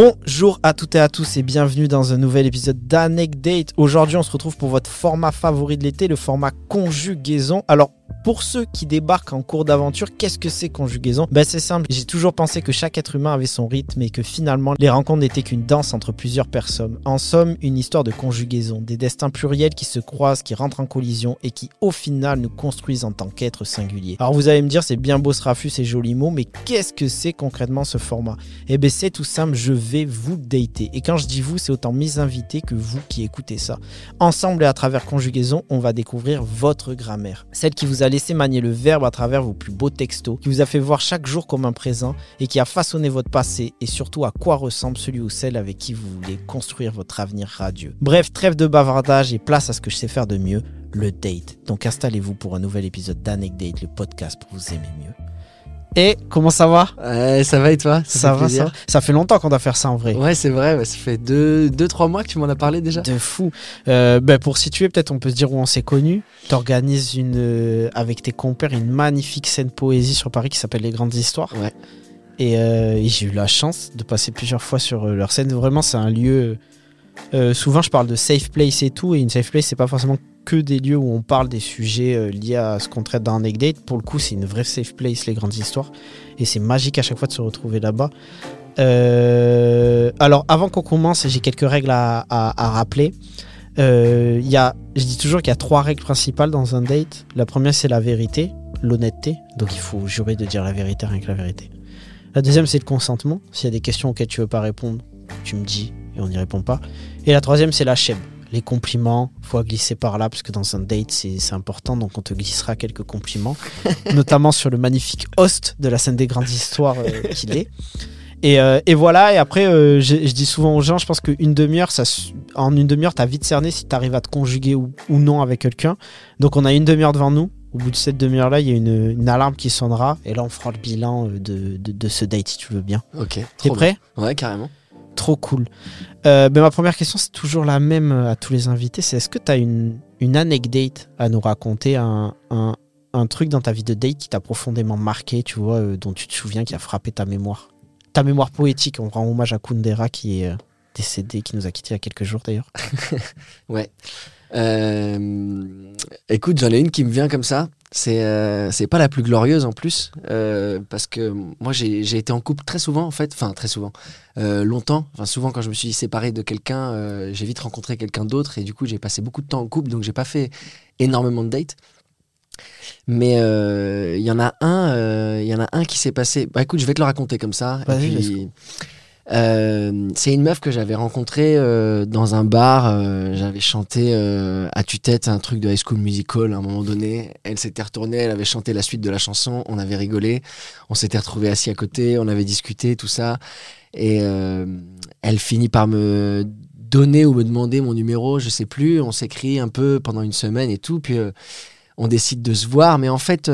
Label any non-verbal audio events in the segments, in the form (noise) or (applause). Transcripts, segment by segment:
Bonjour à toutes et à tous et bienvenue dans un nouvel épisode d'Anecdate. Aujourd'hui, on se retrouve pour votre format favori de l'été, le format conjugaison. Alors, pour ceux qui débarquent en cours d'aventure, qu'est-ce que c'est conjugaison? Ben c'est simple, j'ai toujours pensé que chaque être humain avait son rythme et que finalement les rencontres n'étaient qu'une danse entre plusieurs personnes. En somme, une histoire de conjugaison, des destins pluriels qui se croisent, qui rentrent en collision et qui au final nous construisent en tant qu'êtres singuliers. Alors vous allez me dire c'est bien beau ce raffus, ces jolis mots, mais qu'est-ce que c'est concrètement ce format? Eh ben c'est tout simple, je vais vous dater. Et quand je dis vous, c'est autant mes invités que vous qui écoutez ça. Ensemble et à travers conjugaison, on va découvrir votre grammaire, celle qui vous a laissé manier le verbe à travers vos plus beaux textos, qui vous a fait voir chaque jour comme un présent et qui a façonné votre passé et surtout à quoi ressemble celui ou celle avec qui vous voulez construire votre avenir radieux. Bref, trêve de bavardage et place à ce que je sais faire de mieux, le date. Donc installez-vous pour un nouvel épisode d'Anecdate, le podcast pour vous aimer mieux. Et comment ça va ça va et toi? Ça, fait va, plaisir ça Ça fait longtemps qu'on doit faire ça en vrai. Ouais, c'est vrai, ça fait 2-3 deux, deux, trois mois que tu m'en as parlé déjà. De fou. Euh, ben, pour situer, peut-être on peut se dire où on s'est connus. Tu organises une, euh, avec tes compères une magnifique scène poésie sur Paris qui s'appelle Les Grandes Histoires. Ouais. Et, euh, et j'ai eu la chance de passer plusieurs fois sur euh, leur scène. Vraiment, c'est un lieu. souvent, je parle de safe place et tout. Et une safe place, c'est pas forcément que des lieux où on parle des sujets euh, liés à ce qu'on traite dans Anecdate. Pour le coup, c'est une vraie safe place, les grandes histoires. Et c'est magique à chaque fois de se retrouver là-bas. Euh, alors, avant qu'on commence, j'ai quelques règles à, rappeler. Euh, y a, je dis toujours qu'il y a trois règles principales dans un date. La première, c'est la vérité, l'honnêteté. Donc, il faut jurer de dire la vérité, rien que la vérité. La deuxième, c'est le consentement. S'il y a des questions auxquelles tu veux pas répondre, tu me dis et on n'y répond pas. Et la troisième, c'est la chèvre. Les compliments, faut glisser par là parce que dans un date, c'est important. Donc, on te glissera quelques compliments, (laughs) notamment sur le magnifique host de la scène des grandes histoires euh, qu'il est. Et, euh, et voilà, et après, euh, je, je dis souvent aux gens, je pense qu'une demi-heure, ça, en une demi-heure, t'as vite cerné si t'arrives à te conjuguer ou, ou non avec quelqu'un. Donc on a une demi-heure devant nous. Au bout de cette demi-heure-là, il y a une, une alarme qui sonnera. Et là, on fera le bilan euh, de, de, de ce date, si tu veux bien. Ok. T'es prêt? bien. Ouais, carrément. Trop cool. Euh, ben, ma première question, c'est toujours la même à tous les invités. C'est est-ce que tu as une, une anecdote à nous raconter, un, un, truc dans ta vie de date qui t'a profondément marqué, tu vois, euh, dont tu te souviens, qui a frappé ta mémoire? Ta mémoire poétique. On rend hommage à Kundera qui est euh, décédé, qui nous a quittés il y a quelques jours d'ailleurs. (laughs) Ouais. Euh, écoute, j'en ai une qui me vient comme ça. C'est euh, c'est pas la plus glorieuse en plus, euh, parce que moi j'ai été en couple très souvent en fait, enfin très souvent, euh, longtemps. Enfin souvent quand je me suis séparé de quelqu'un, j'ai vite rencontré quelqu'un d'autre et du coup j'ai passé beaucoup de temps en couple, donc j'ai pas fait énormément de dates. Mais il y en a un, il y en a un qui s'est passé. Bah écoute, je vais te le raconter comme ça. et Vas-y, puis, euh, c'est une meuf que j'avais rencontrée euh, dans un bar. euh, j'avais chanté euh, à tue-tête un truc de High School Musical à un moment donné. Elle s'était retournée, elle avait chanté la suite de la chanson. On avait rigolé. On s'était retrouvés assis à côté. On avait discuté, tout ça. Et euh, elle finit par me donner ou me demander mon numéro, je sais plus. On s'écrit un peu pendant une semaine et tout. Puis on décide de se voir. Mais en fait,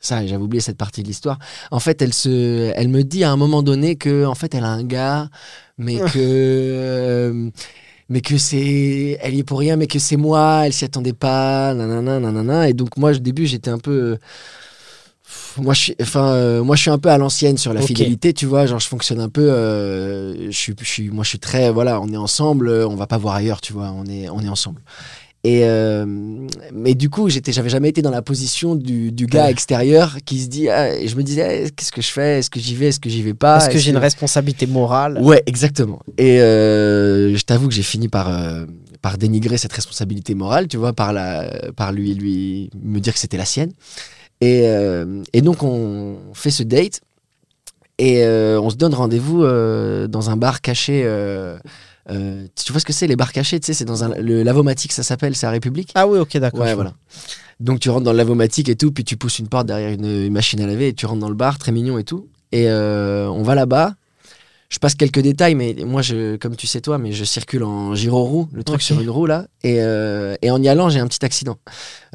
ça, j'avais oublié cette partie de l'histoire. En fait, elle se, elle me dit à un moment donné que, en fait, elle a un gars, mais que, euh, mais que c'est, elle y est pour rien, mais que c'est moi. Elle s'y attendait pas, nanana, nanana. Et donc moi, au début, j'étais un peu euh, moi je suis enfin euh, moi je suis un peu à l'ancienne sur la Ok. fidélité tu vois genre je fonctionne un peu euh, je suis je suis moi je suis très voilà on est ensemble on va pas voir ailleurs tu vois on est on est ensemble et euh, mais du coup j'étais j'avais jamais été dans la position du, du gars Ouais. extérieur qui se dit ah, je me disais eh, qu'est-ce que je fais? Est-ce que j'y vais? Est-ce que j'y vais pas? Est-ce que j'ai une responsabilité morale Ouais, exactement. Et euh, je t'avoue que j'ai fini par, euh, par dénigrer cette responsabilité morale, tu vois, par, la, par lui, lui me dire que c'était la sienne. Et, et donc, on fait ce date et on se donne rendez-vous dans un bar caché. Euh, tu vois ce que c'est, les bars cachés Tu sais, c'est dans un, le Lavomatique, ça s'appelle, c'est à République. Ah oui, ok, d'accord. Ouais, voilà. Donc tu rentres dans le lavomatique et tout, puis tu pousses une porte derrière une, une machine à laver et tu rentres dans le bar, très mignon et tout. Et euh, on va là-bas. Je passe quelques détails, mais moi, je, comme tu sais toi, mais je circule en gyro-roue, le truc sur une roue là. Et, euh, et en y allant, j'ai un petit accident.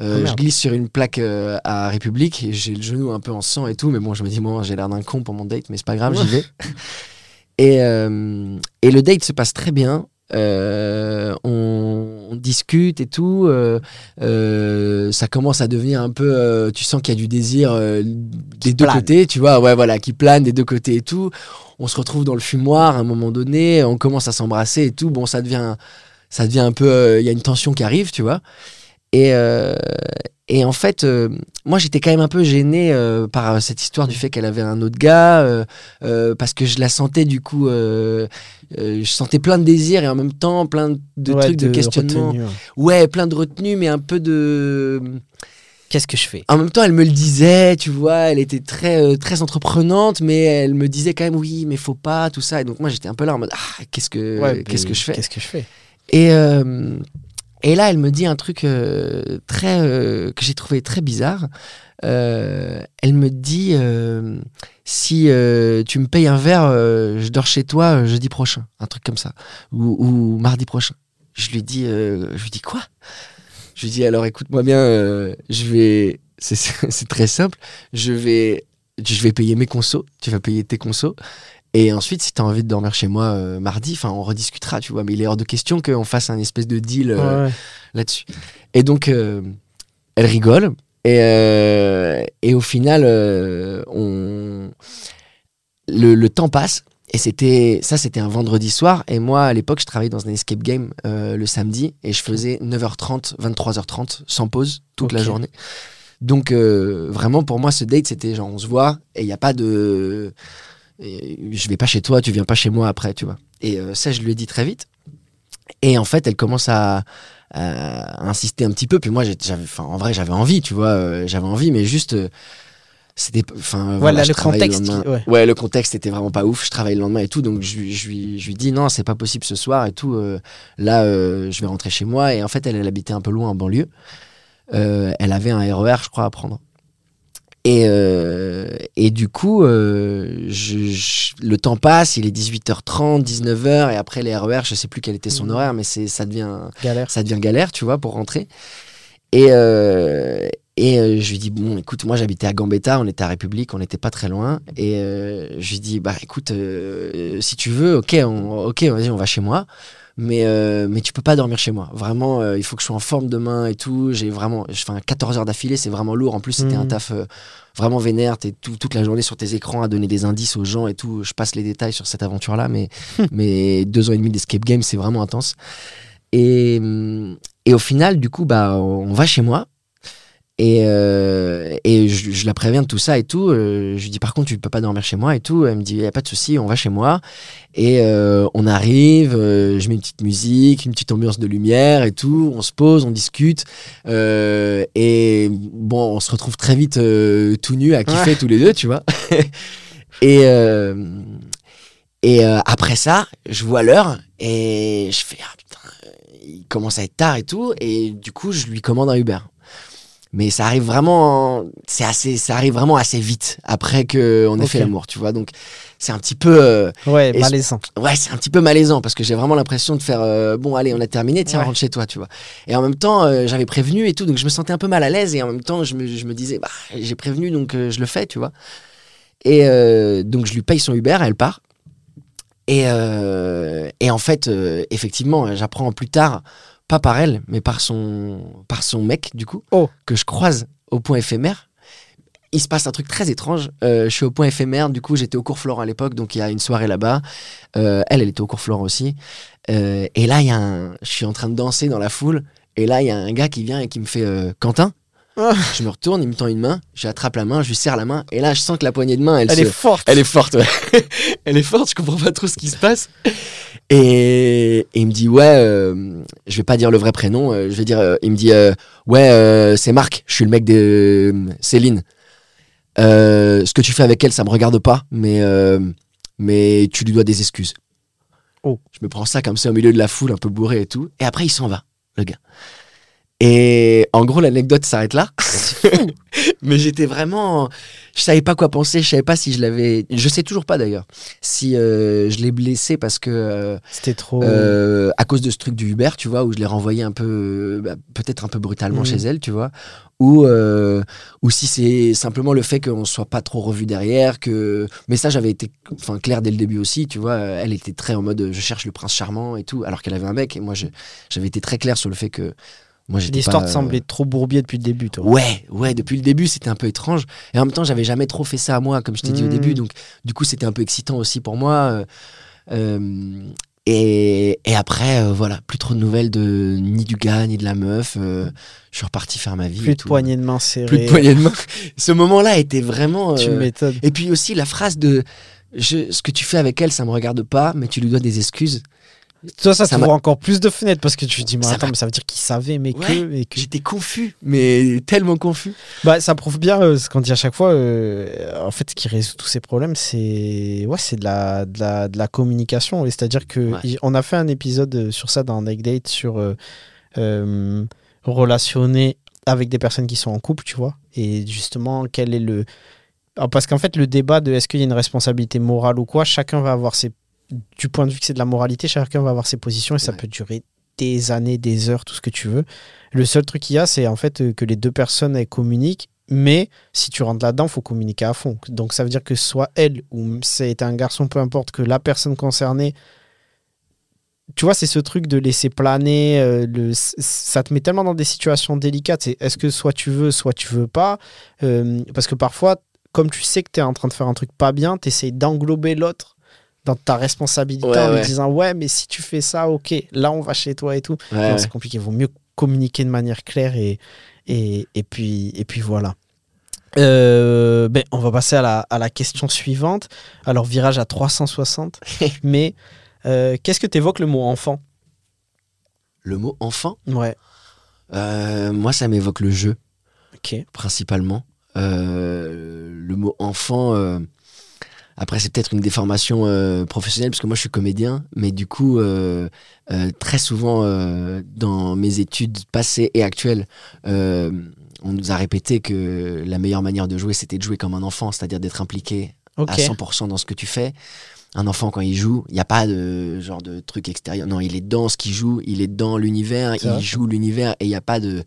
Euh, Oh, je glisse sur une plaque à République j'ai le genou un peu en sang et tout. Mais bon, je me dis, moi, j'ai l'air d'un con pour mon date, mais c'est pas grave, j'y vais. (laughs) et, euh, et le date se passe très bien. Euh, on, on discute et tout. euh, ça commence à devenir un peu. tu sens qu'il y a du désir des deux plane. côtés, tu vois, ouais, voilà, qui plane des deux côtés et tout. On se retrouve dans le fumoir à un moment donné, on commence à s'embrasser et tout. Bon, ça devient, ça devient un peu. Il y a une tension qui arrive, tu vois. Et, euh, et en fait, euh, moi, j'étais quand même un peu gêné euh, par cette histoire du fait qu'elle avait un autre gars, euh, euh, parce que je la sentais du coup. euh, euh, je sentais plein de désirs et en même temps plein de Ouais, trucs de, questionnement. retenue, ouais. Plein de retenue, mais un peu de. Qu'est-ce que je fais? En même temps, elle me le disait, tu vois, elle était très, euh, très entreprenante, mais elle me disait quand même oui, mais faut pas, tout ça. Et donc moi, j'étais un peu là en mode ah, qu'est-ce que, Ouais, qu'est-ce que je fais? Qu'est-ce que je fais? Et euh, et là, elle me dit un truc euh, très euh, que j'ai trouvé très bizarre. Euh, elle me dit si tu me payes un verre, je dors chez toi jeudi prochain, un truc comme ça, ou, mardi prochain. Je lui dis, je lui dis quoi? Je lui dis alors écoute-moi bien, je vais, (laughs) c'est très simple, je vais, je vais payer mes consos, tu vas payer tes consos. Et ensuite, si tu as envie de dormir chez moi euh, mardi, enfin, on rediscutera, tu vois. Mais il est hors de question qu'on fasse un espèce de deal euh, Ouais, là-dessus. Et donc, euh, elle rigole. Et, et au final, on... le, le temps passe. Et c'était ça, c'était un vendredi soir. Et moi, à l'époque, je travaillais dans un escape game le samedi. Et je faisais 9h30, 23h30, sans pause, toute la journée. Donc, vraiment, pour moi, ce date, c'était genre, on se voit. Et il n'y a pas de. Et Je vais pas chez toi, tu viens pas chez moi après, tu vois. Et euh, ça, je lui ai dit très vite. Et en fait, elle commence à, à insister un petit peu. Puis moi, j'avais, en vrai, j'avais envie, tu vois, euh, j'avais envie, mais juste, euh, c'était, enfin, Voilà, je le contexte ouais. ouais. le contexte était vraiment pas ouf. Je travaillais le lendemain et tout, donc je, lui- je je lui dis non, c'est pas possible ce soir et tout. euh, là, euh, je vais rentrer chez moi. Et en fait, elle, elle habitait un peu loin en banlieue. Euh, elle avait un RER, je crois, à prendre. Et, euh, et du coup, euh, je- je- le temps passe, il est 18h30, 19h, et après les RER, je sais plus quel était son Mhm. horaire, mais c'est, ça, devient, Galère. ça devient galère, tu vois, pour rentrer. Et, euh, et euh, je lui dis, bon, écoute, moi j'habitais à Gambetta, on était à République, on n'était pas très loin. Et euh, je lui dis, bah écoute, euh, si tu veux, ok, on, ok, vas-y, on va chez moi. Mais, euh, mais tu peux pas dormir chez moi. Vraiment, euh, il faut que je sois en forme demain et tout. J'ai vraiment, je fais un 14 heures d'affilée, c'est vraiment lourd. En plus, c'était Mhm. un taf euh, vraiment vénère. T'es tout- toute la journée sur tes écrans à donner des indices aux gens et tout. Je passe les détails sur cette aventure-là, mais, (laughs) mais deux ans et demi d'escape game, c'est vraiment intense. Et, hum, et au final, du coup, bah, on va chez moi. Et, euh, et je, je la préviens de tout ça et tout. Euh, je lui dis par contre, tu peux pas dormir chez moi et tout. Elle me dit, y a pas de souci, on va chez moi. Et euh, on arrive, je mets une petite musique, une petite ambiance de lumière et tout. On se pose, on discute. Et bon, on se retrouve très vite tout nus à kiffer tous les deux, tu vois. (laughs) et et après ça, je vois l'heure et je fais, ah putain, il commence à être tard et tout. Et du coup, je lui commande un Uber. Mais ça arrive vraiment, c'est assez, ça arrive vraiment assez vite après que on ait fait l'amour, tu vois. Donc c'est un petit peu, euh, Ouais, malaisant. ouais, c'est un petit peu malaisant parce que j'ai vraiment l'impression de faire, euh, bon allez, on a terminé, tiens, Ouais. rentre chez toi, tu vois. Et en même temps, euh, j'avais prévenu et tout, donc je me sentais un peu mal à l'aise et en même temps, je me, je me disais, bah j'ai prévenu, donc je le fais, tu vois. Et donc je lui paye son Uber, elle part. Et, et en fait, effectivement, j'apprends plus tard, pas par elle, mais par son, par son mec, du coup, Oh. que je croise au point éphémère. Il se passe un truc très étrange. Euh, je suis au point éphémère, du coup, j'étais au cours Florent à l'époque, donc il y a une soirée là-bas. Euh, elle, elle était au cours Florent aussi. Euh, et là, il y a un... je suis en train de danser dans la foule. Et là, il y a un gars qui vient et qui me fait Quentin. Ah. Je me retourne, il me tend une main, j'attrape la main, je lui serre la main. Et là, je sens que la poignée de main, elle, Elle se... est forte. Elle est forte, ouais. (laughs) Elle est forte, je comprends pas trop ce qui se passe. Et, et il me dit, ouais, euh, je vais pas dire le vrai prénom, euh, je vais dire, euh, il me dit, ouais, c'est Marc, je suis le mec de Céline. Ce que tu fais avec elle, ça me regarde pas, mais, mais tu lui dois des excuses. Oh. Je me prends ça comme ça au milieu de la foule, un peu bourré et tout. Et après, il s'en va, le gars. Et en gros, l'anecdote s'arrête là. (laughs) Mais j'étais vraiment. Je savais pas quoi penser. Je savais pas si je l'avais. Je sais toujours pas d'ailleurs. Si euh, je l'ai blessé parce que. euh, C'était trop. euh, à cause de ce truc du Uber, tu vois, où je l'ai renvoyé un peu, bah, peut-être un peu brutalement Mhm. chez elle, tu vois, ou euh, ou si c'est simplement le fait qu'on soit pas trop revu derrière, que mais ça j'avais été, enfin clair dès le début aussi, tu vois, elle était très en mode je cherche le prince charmant et tout, alors qu'elle avait un mec et moi j'avais été très clair sur le fait que moi L'histoire pas, te euh, semblait trop bourbier depuis le début, toi. Ouais, ouais, depuis le début, c'était un peu étrange. Et en même temps, j'avais jamais trop fait ça à moi, comme je t'ai dit au début. Donc, du coup, c'était un peu excitant aussi pour moi. euh, euh, et, et après, euh, voilà, plus trop de nouvelles de ni du gars, ni de la meuf. euh, je suis reparti faire ma vie. Plus de tout. poignées de main serrées. Plus de poignée de main. (laughs) Ce moment-là était vraiment. Tu euh, m'étonnes. Et puis aussi, la phrase de je, ce que tu fais avec elle, ça me regarde pas, mais tu lui dois des excuses. Toi, ça, ça t'ouvre encore plus de fenêtres parce que tu te dis, mais attends, m'a- mais ça veut dire qu'il savait, mais Ouais, que. J'étais confus, mais tellement confus. Bah, ça prouve bien euh, ce qu'on dit à chaque fois. euh, en fait, ce qui résout tous ces problèmes, c'est ouais, c'est de la, de, la, de la communication. C'est-à-dire que Ouais. on a fait un épisode euh, sur ça dans Neck Date sur euh, relationner avec des personnes qui sont en couple, tu vois. Et justement, quel est le. Alors, parce qu'en fait, le débat de est-ce qu'il y a une responsabilité morale ou quoi, chacun va avoir ses. Du point de vue que c'est de la moralité, chacun va avoir ses positions et ça Ouais. peut durer des années, des heures, tout ce que tu veux. Le seul truc qu'il y a, c'est en fait euh, que les deux personnes elles communiquent, mais si tu rentres là-dedans, faut communiquer à fond. Donc ça veut dire que soit elle ou c'est un garçon, peu importe, que la personne concernée, tu vois, c'est ce truc de laisser planer. euh, le, ça te met tellement dans des situations délicates. Est-ce que soit tu veux, soit tu veux pas. Euh, parce que parfois, comme tu sais que tu es en train de faire un truc pas bien, tu d'englober l'autre dans ta responsabilité Ouais, en lui ouais. disant ouais mais si tu fais ça ok là on va chez toi et tout Ouais, c'est compliqué. Il vaut mieux communiquer de manière claire et, et, et, puis, et puis voilà. Euh, ben, on va passer à la, à la question suivante. Alors, virage à 360. (laughs) mais euh, qu'est-ce que tu évoques le mot enfant? Le mot enfant, Ouais, euh, moi, ça m'évoque le jeu. ok. principalement. Le mot enfant, après c'est peut-être une déformation euh, professionnelle parce que moi je suis comédien, mais du coup euh, euh, très souvent dans mes études passées et actuelles, on nous a répété que la meilleure manière de jouer c'était de jouer comme un enfant, c'est-à-dire d'être impliqué à 100% dans ce que tu fais. Un enfant, quand il joue, il n'y a pas de genre de truc extérieur. Non, il est dans ce qu'il joue, il est dans l'univers, il joue l'univers et il n'y a pas de.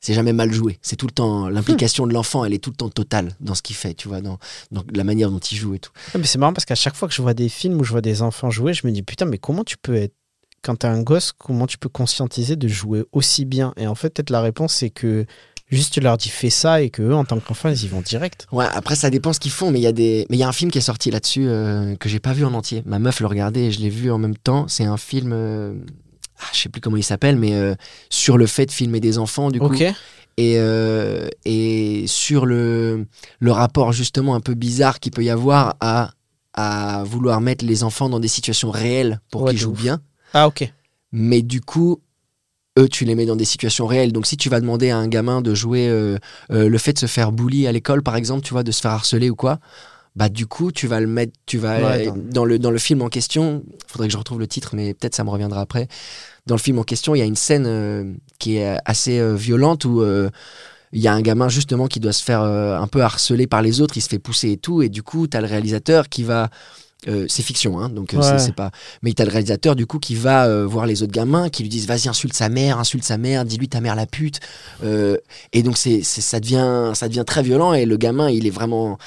C'est jamais mal joué. C'est tout le temps. L'implication de l'enfant, elle est tout le temps totale dans ce qu'il fait, tu vois, dans, dans la manière dont il joue et tout. Ouais, mais c'est marrant parce qu'à chaque fois que je vois des films où je vois des enfants jouer, je me dis putain, mais comment tu peux être. Quand t'es un gosse, comment tu peux conscientiser de jouer aussi bien? Et en fait, peut-être la réponse, c'est que juste tu leur dis fais ça et que eux, en tant qu'enfants, ils y vont direct. Ouais, après, ça dépend ce qu'ils font, mais il y, a des... mais il y a un film qui est sorti là-dessus euh, que j'ai pas vu en entier. Ma meuf le regardait et je l'ai vu en même temps. C'est un film. euh, ah, je sais plus comment il s'appelle, mais euh, sur le fait de filmer des enfants, du coup. Et, euh, et sur le, le rapport justement un peu bizarre qu'il peut y avoir à, à vouloir mettre les enfants dans des situations réelles pour Ouais, qu'ils jouent ouf. bien. Ah, ok. Mais du coup, eux, tu les mets dans des situations réelles. Donc si tu vas demander à un gamin de jouer euh, euh, le fait de se faire bully à l'école, par exemple, tu vois, de se faire harceler ou quoi, bah du coup, tu vas le mettre, tu vas Ouais, euh, dans, le, dans le film en question, faudrait que je retrouve le titre, mais peut-être ça me reviendra après. Dans le film en question, il y a une scène euh, qui est assez euh, violente où euh, il y a un gamin justement qui doit se faire un peu harceler par les autres, il se fait pousser et tout, et du coup, tu as le réalisateur qui va. euh, c'est fiction, hein, donc Ouais. c'est pas. Mais t'as le réalisateur du coup qui va euh, voir les autres gamins, qui lui disent vas-y insulte sa mère, insulte sa mère, dis-lui ta mère la pute. Euh, et donc c'est- ça devient ça devient très violent et le gamin il est vraiment.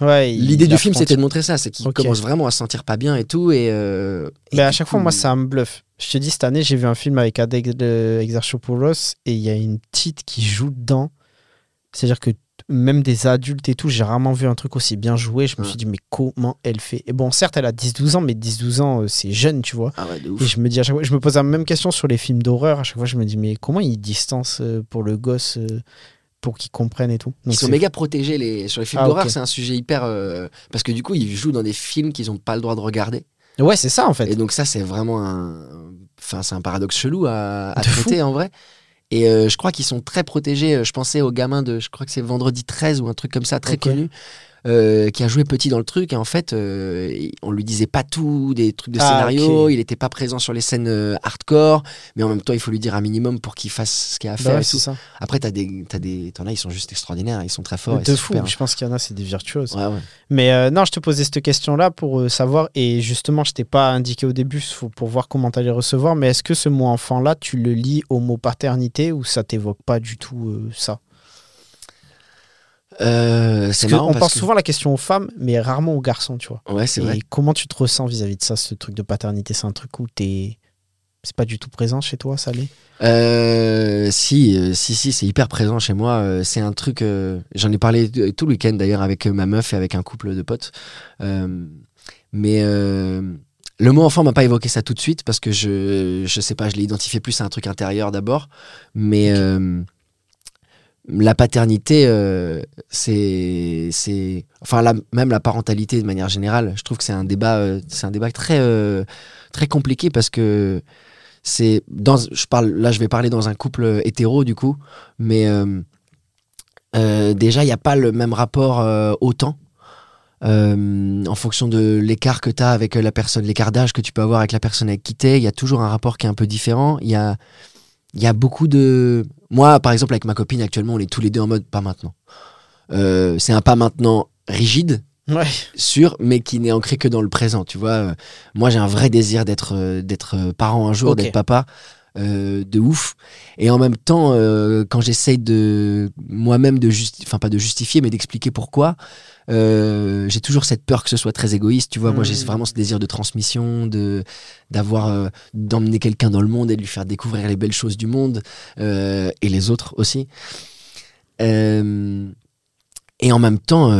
Ouais, L'idée du film c'était de montrer ça, c'est qu'il Ok. commence vraiment à se sentir pas bien et tout et. euh, et Mais à chaque coup, fois, moi, ça me bluffe. Je te dis, cette année, j'ai vu un film avec Adèle euh, Exarchopoulos et il y a une petite qui joue dedans. C'est-à-dire que même des adultes et tout, j'ai rarement vu un truc aussi bien joué. Je me Ouais. suis dit, mais comment elle fait? Et bon, certes, elle a 10-12 ans, mais 10-12 ans, euh, c'est jeune, tu vois. Ah ouais, de ouf. Et je me dis à chaque fois, je me pose la même question sur les films d'horreur. À chaque fois, je me dis, mais comment ils distancent euh, pour le gosse pour qu'il comprenne et tout Ils sont méga protégés les... sur les films Ah, d'horreur, c'est un sujet hyper. euh, Parce que du coup, ils jouent dans des films qu'ils n'ont pas le droit de regarder. Ouais, c'est ça en fait. Et donc, ça, c'est vraiment un. Enfin, c'est un paradoxe chelou à, à fou. traiter en vrai. Et euh, je crois qu'ils sont très protégés. Euh, Je pensais aux gamins de. Je crois que c'est Vendredi 13 ou un truc comme ça, très connu. Euh, qui a joué petit dans le truc et en fait euh, on lui disait pas tout des trucs de Ah, scénario ok. il était pas présent sur les scènes euh, hardcore mais en même temps il faut lui dire un minimum pour qu'il fasse ce qu'il a à Bah faire ouais, et c'est tout ça. après t'as des t'as des t'en as ils sont juste extraordinaires ils sont très forts de fou. super, hein. Je pense qu'il y en a, c'est des virtuoses. ouais, ouais. Mais euh, non, je te posais cette question-là pour euh, savoir, et justement, je t'ai pas indiqué au début faut- pour voir comment tu allais recevoir, mais est-ce que ce mot enfant-là, tu le lis au mot paternité ou ça t'évoque pas du tout euh, ça? Euh, c'est marrant On parce pense que souvent la question aux femmes, mais rarement aux garçons, tu vois. ouais c'est Et vrai comment tu te ressens vis-à-vis de ça, ce truc de paternité? C'est un truc où t'es. C'est pas du tout présent chez toi, ça l'est? Euh, si, euh, si, si, c'est hyper présent chez moi. C'est un truc. euh, J'en ai parlé tout le week-end d'ailleurs avec ma meuf et avec un couple de potes. Mais le mot enfant m'a pas évoqué ça tout de suite parce que je, je sais pas, je l'ai identifié plus à un truc intérieur d'abord. Mais la paternité, euh, c'est, c'est, enfin, même la parentalité de manière générale. Je trouve que c'est un débat, euh, c'est un débat très, euh, très compliqué parce que c'est dans je parle là je vais parler dans un couple hétéro du coup mais déjà il n'y a pas le même rapport au temps en fonction de l'écart que tu as avec la personne l'écart d'âge que tu peux avoir avec la personne avec qui tu il y a toujours un rapport qui est un peu différent il y a il y a beaucoup de moi par exemple avec ma copine actuellement on est tous les deux en mode pas maintenant Euh, c'est un pas maintenant rigide Ouais. sûr, mais qui n'est ancré que dans le présent. Tu vois, Euh, moi j'ai un vrai désir d'être euh, d'être parent un jour, d'être papa, euh, de ouf. Et en même temps, euh, quand j'essaye de moi-même de justifier, enfin pas de justifier, mais d'expliquer pourquoi, euh, j'ai toujours cette peur que ce soit très égoïste. Tu vois, moi j'ai Mhm. vraiment ce désir de transmission, de d'avoir d'emmener quelqu'un dans le monde et de lui faire découvrir les belles choses du monde et les autres aussi. Et en même temps,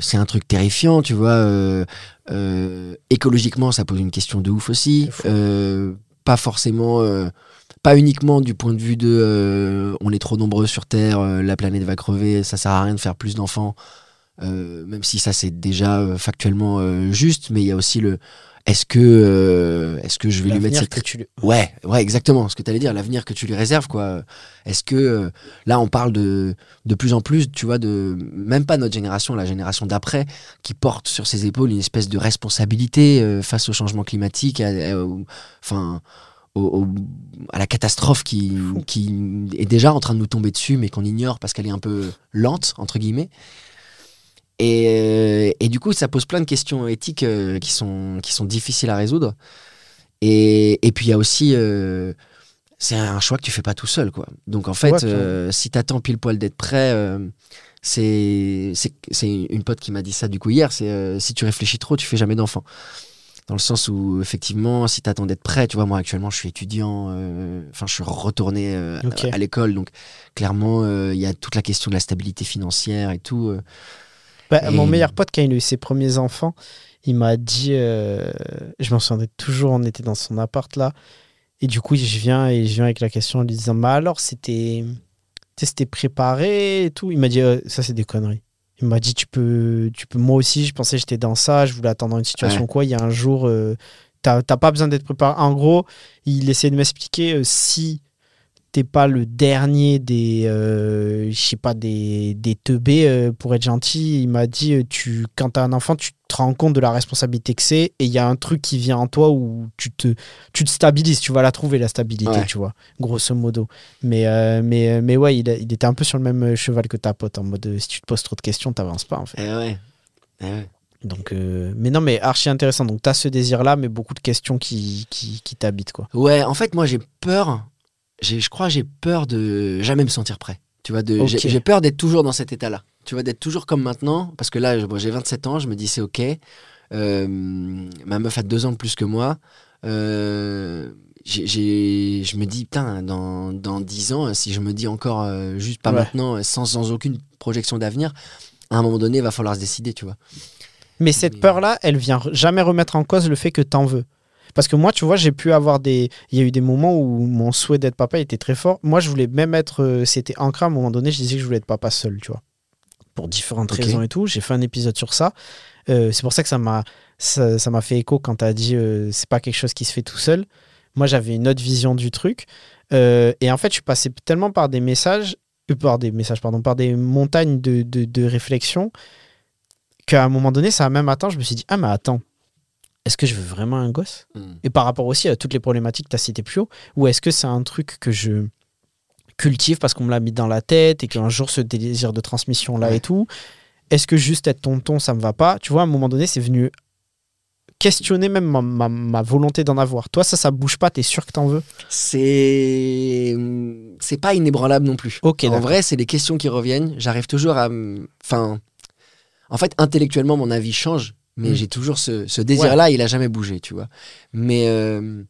c'est un truc terrifiant, tu vois. écologiquement, ça pose une question de ouf aussi. Pas forcément, euh, pas uniquement du point de vue de euh, on est trop nombreux sur Terre, euh, la planète va crever, ça sert à rien de faire plus d'enfants. Même si ça c'est déjà factuellement juste, mais il y a aussi le est-ce que euh, est-ce que je vais lui mettre cette que tu lui- Ouais, ouais, exactement. Ce que tu allais dire, l'avenir que tu lui réserves, quoi. Est-ce que euh, là, on parle de de plus en plus, tu vois, de même pas notre génération, la génération d'après, qui porte sur ses épaules une espèce de responsabilité euh, face au changement climatique, enfin, au- au- à la catastrophe qui qui est déjà en train de nous tomber dessus, mais qu'on ignore parce qu'elle est un peu lente entre guillemets. Et, euh, et du coup, ça pose plein de questions éthiques euh, qui, sont, qui sont difficiles à résoudre. Et, et puis, il y a aussi. euh, c'est un choix que tu fais pas tout seul, quoi. Donc, en fait, Ouais, euh, si tu attends pile poil d'être prêt, euh, c'est une pote qui m'a dit ça du coup hier c'est euh, si tu réfléchis trop, tu fais jamais d'enfant. Dans le sens où, effectivement, si tu attends d'être prêt, tu vois, moi actuellement, je suis étudiant, enfin, je suis retourné à- l'école, donc clairement, il y a toute la question de la stabilité financière et tout. Bah, Et- Mon meilleur pote, quand il a eu ses premiers enfants, il m'a dit, euh, je m'en souviens toujours, on était dans son appart là, et du coup, je viens et je viens avec la question en lui disant, bah alors, c'était, c'était préparé et tout. Il m'a dit, Euh, ça c'est des conneries. Il m'a dit, tu peux, tu peux, moi aussi, je pensais que j'étais dans ça, je voulais attendre une situation Ouais. quoi. Il y a un jour, euh, t'as t'as pas besoin d'être préparé. En gros, il essayait de m'expliquer euh, si t'es pas le dernier des euh, je sais pas des, des teubés euh, pour être gentil il m'a dit euh, tu quand t'as un enfant tu te rends compte de la responsabilité que c'est et il y a un truc qui vient en toi où tu te tu te stabilises tu vas la trouver la stabilité Ouais. tu vois grosso modo mais euh, mais mais ouais il, il était un peu sur le même cheval que ta pote en mode si tu te poses trop de questions t'avances pas en fait Eh ouais. Eh ouais. donc euh, mais non mais archi intéressant donc t'as ce désir là mais beaucoup de questions qui qui, qui t'habitent quoi Ouais, en fait, moi, j'ai peur. Je crois, j'ai peur de jamais me sentir prêt. Tu vois, de, j'ai, peur d'être toujours dans cet état-là. Tu vois, d'être toujours comme maintenant. Parce que là, je- bon, j'ai 27 ans, je me dis c'est ok. Euh, ma meuf a deux ans de plus que moi. Euh, j'ai, je me dis, putain, dans, dans 10 ans, si je me dis encore euh, juste pas Ouais. maintenant, sans, sans aucune projection d'avenir, à un moment donné, il va falloir se décider, tu vois. Mais cette peur-là, elle vient jamais remettre en cause le fait que t'en veux. Parce que moi, tu vois, j'ai pu avoir des. Il y a eu des moments où mon souhait d'être papa était très fort. Moi, je voulais même être. euh, C'était ancré à un moment donné, je disais que je voulais être papa seul, tu vois. Pour différentes raisons et tout. J'ai fait un épisode sur ça. Euh, c'est pour ça que ça m'a ça, ça m'a fait écho quand t'as dit euh, c'est pas quelque chose qui se fait tout seul. Moi, j'avais une autre vision du truc. Euh, et en fait, je suis passé tellement par des messages, par des messages, pardon, par des montagnes de, de, de réflexion qu'à un moment donné, ça a même atteint, je me suis dit, ah mais attends, est-ce que je veux vraiment un gosse? Mm. Et par rapport aussi à toutes les problématiques que tu as citées plus haut, ou est-ce que c'est un truc que je cultive parce qu'on me l'a mis dans la tête et qu'un jour ce désir de transmission là Ouais. et tout? Est-ce que juste être tonton, ça me va pas? Tu vois, à un moment donné, c'est venu questionner même ma, ma- ma volonté d'en avoir. Toi, ça, ça bouge pas, t'es sûr que t'en veux? C'est c'est pas inébranlable non plus. Ok, en vrai, c'est les questions qui reviennent. J'arrive toujours à. Enfin, en fait, intellectuellement, mon avis change, mais Mm. j'ai toujours ce, ce désir-là. Il a jamais bougé, tu vois. Mais euh,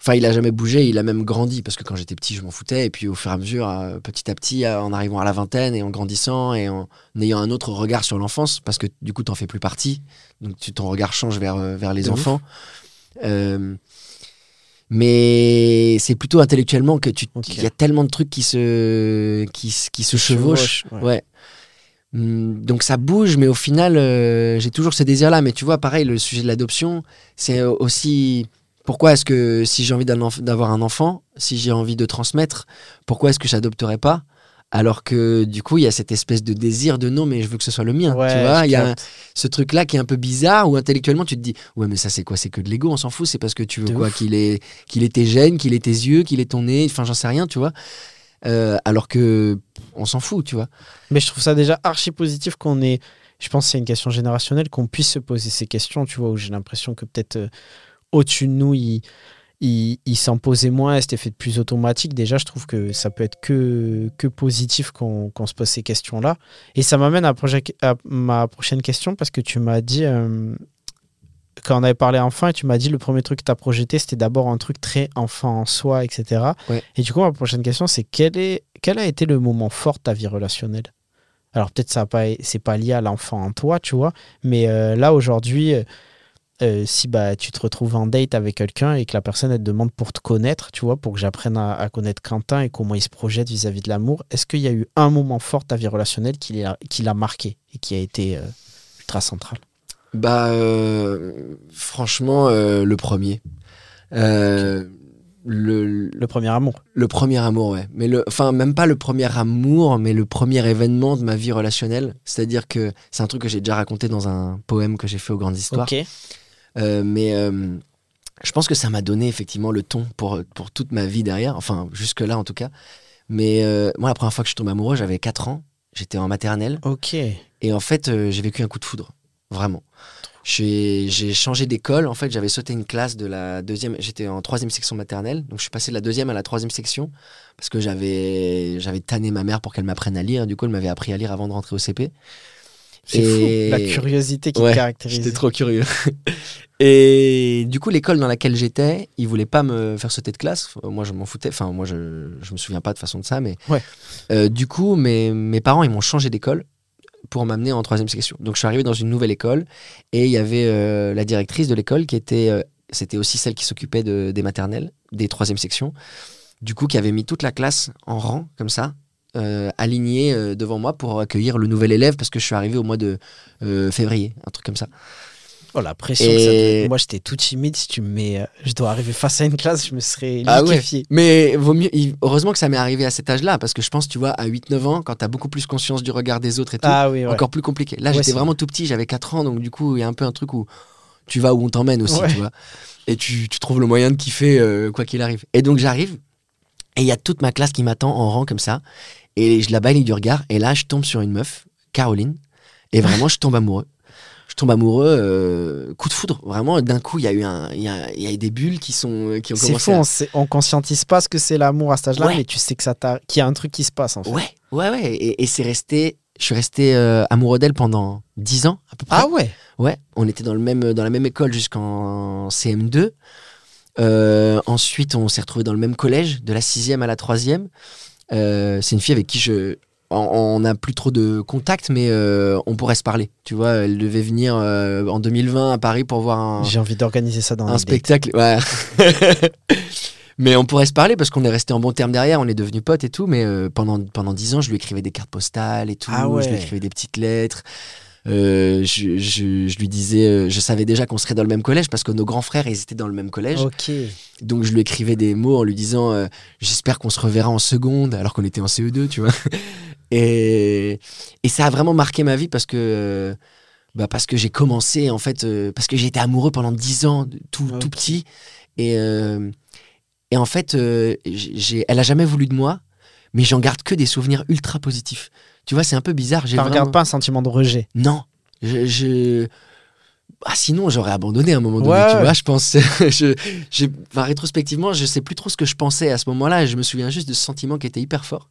enfin, il a jamais bougé. Il a même grandi parce que quand j'étais petit, je m'en foutais. Et puis, au fur et à mesure, euh, petit à petit, euh, en arrivant à la vingtaine et en grandissant et en ayant un autre regard sur l'enfance, parce que du coup, t'en fais plus partie. Donc, tu, ton regard change vers vers les enfants. Euh, mais c'est plutôt intellectuellement que tu il y a tellement de trucs qui se qui, se- qui se chevauchent ouais. ouais, donc ça bouge mais au final euh, j'ai toujours ce désir là mais tu vois pareil le sujet de l'adoption c'est aussi pourquoi est-ce que si j'ai envie d'avoir un enfant si j'ai envie de transmettre pourquoi est-ce que j'adopterais pas? Alors que du coup il y a cette espèce de désir de non mais je veux que ce soit le mien Ouais, tu vois il y a un- ce truc là qui est un peu bizarre où intellectuellement tu te dis ouais mais ça c'est quoi? C'est que de l'ego on s'en fout c'est parce que tu veux De quoi? qu'il ait qu'il ait tes gènes qu'il ait tes yeux qu'il ait ton nez enfin j'en sais rien tu vois? Euh, alors que on s'en fout tu vois Mais je trouve ça déjà archi positif qu'on ait. Je pense que c'est une question générationnelle qu'on puisse se poser ces questions, tu vois, où j'ai l'impression que peut-être euh, au-dessus de nous, il, il, s'en posait moins, c'était fait de plus automatique. Déjà, je trouve que ça peut être que, que positif qu'on se pose ces questions-là. Et ça m'amène à ma prochaine question parce que tu m'as dit. euh, quand on avait parlé enfant, et tu m'as dit le premier truc que tu as projeté, c'était d'abord un truc très enfant en soi, etc. Ouais. Et du coup, ma prochaine question, c'est quel, est, quel a été le moment fort de ta vie relationnelle? Alors peut-être ça pas, c'est pas lié à l'enfant en toi, tu vois, mais euh, là aujourd'hui, euh, euh, si bah tu te retrouves en date avec quelqu'un et que la personne elle te demande pour te connaître, tu vois, pour que j'apprenne à, à connaître Quentin et comment il se projette vis-à-vis de l'amour, est-ce qu'il y a eu un moment fort de ta vie relationnelle qui l'a, qui l'a marqué et qui a été euh, ultra central? Bah euh, franchement euh, le premier Euh, le, Le premier amour. Le premier amour, ouais. Mais le, enfin, même pas le premier amour, mais le premier événement de ma vie relationnelle. C'est-à-dire que c'est un truc que j'ai déjà raconté dans un poème que j'ai fait aux grandes histoires. Euh, mais euh, je pense que ça m'a donné effectivement le ton pour, pour toute ma vie derrière. Enfin, jusque-là en tout cas. Mais euh, moi, la première fois que je tombe amoureux, j'avais 4 ans. J'étais en maternelle. Ok. Et en fait, j'ai vécu un coup de foudre. Vraiment. J'ai changé d'école. En fait, j'avais sauté une classe de la deuxième. J'étais en troisième section maternelle. Donc, je suis passé de la deuxième à la troisième section. Parce que j'avais tanné ma mère pour qu'elle m'apprenne à lire. Du coup, elle m'avait appris à lire avant de rentrer au CP. C'est Et- fou. La curiosité qui Ouais, te caractérise. J'étais trop curieux. (laughs) Et du coup, l'école dans laquelle j'étais, ils voulaient pas me faire sauter de classe. Enfin, Moi, je m'en foutais. Enfin, moi, je, je me souviens pas de façon de ça, mais Ouais. Euh, du coup, mes, mes parents, ils m'ont changé d'école pour m'amener en troisième section. Donc, je suis arrivé dans une nouvelle école et il y avait euh, la directrice de l'école qui était, euh, c'était aussi celle qui s'occupait de, des maternelles, des troisième sections. Du coup, qui avait mis toute la classe en rang comme ça. Euh, alignée devant moi pour accueillir le nouvel élève parce que je suis arrivé au mois de février, un truc comme ça. Oh la pression. Et- que ça. Moi j'étais tout timide. Si tu me mets, euh, je dois arriver face à une classe, je me serais Ah ouais. liquéfié. Mais vaut mieux, heureusement que ça m'est arrivé à cet âge-là, parce que je pense, tu vois, à 8-9 ans, quand t'as beaucoup plus conscience du regard des autres et tout, Ah oui, ouais. encore plus compliqué. Là, Ouais, j'étais vraiment tout petit, j'avais 4 ans, donc du coup, il y a un peu un truc où tu vas où on t'emmène aussi, Ouais. tu vois. Et tu, tu trouves le moyen de kiffer euh, quoi qu'il arrive. Et donc, j'arrive, et il y a toute ma classe qui m'attend en rang comme ça, et je la balaye du regard, et là, je tombe sur une meuf, Caroline, et vraiment, je tombe amoureux. Tombe amoureux, euh, coup de foudre, vraiment, d'un coup, il y a eu un, il y a, y a eu des bulles qui sont, qui ont C'est commencé à- on, sait- on conscientise pas ce que c'est l'amour à cet âge-là, Ouais. mais tu sais que ça qu'il y a un truc qui se passe en fait. Ouais, ouais, ouais. Et, et c'est resté. Je suis resté euh, amoureux d'elle pendant 10 ans à peu près. Ah ouais. Ouais, on était dans, le même, dans la même école jusqu'en CM2. Euh, ensuite, on s'est retrouvés dans le même collège, de la sixième à la troisième. Euh, c'est une fille avec qui je. On n'a plus trop de contact, mais euh, on pourrait se parler. Tu vois, elle devait venir euh, en 2020 à Paris pour voir un, J'ai envie d'organiser ça dans un spectacle. Ouais. (laughs) mais on pourrait se parler parce qu'on est resté en bon terme derrière, on est devenus potes et tout. Mais euh, pendant, pendant 10 ans, je lui écrivais des cartes postales et tout. Ah ouais. Je lui écrivais des petites lettres. Je, je- je lui disais, je savais déjà qu'on serait dans le même collège parce que nos grands frères, ils étaient dans le même collège. Ok. Donc je lui écrivais des mots en lui disant, j'espère qu'on se reverra en seconde, alors qu'on était en CE2, tu vois. Et, et ça a vraiment marqué ma vie parce que, bah parce que j'ai commencé en fait euh, parce que j'ai été amoureux pendant 10 ans tout, Ok. tout petit. Et euh, et en fait euh, elle a jamais voulu de moi mais j'en garde que des souvenirs ultra positifs. Tu vois c'est un peu bizarre Tu vraiment... regardes pas un sentiment de rejet? non. Je, je- Ah, sinon j'aurais abandonné à un moment donné Ouais, tu vois je pense. (laughs) Je, je- enfin, rétrospectivement je sais plus trop ce que je pensais à ce moment-là. Je me souviens juste de ce sentiment qui était hyper fort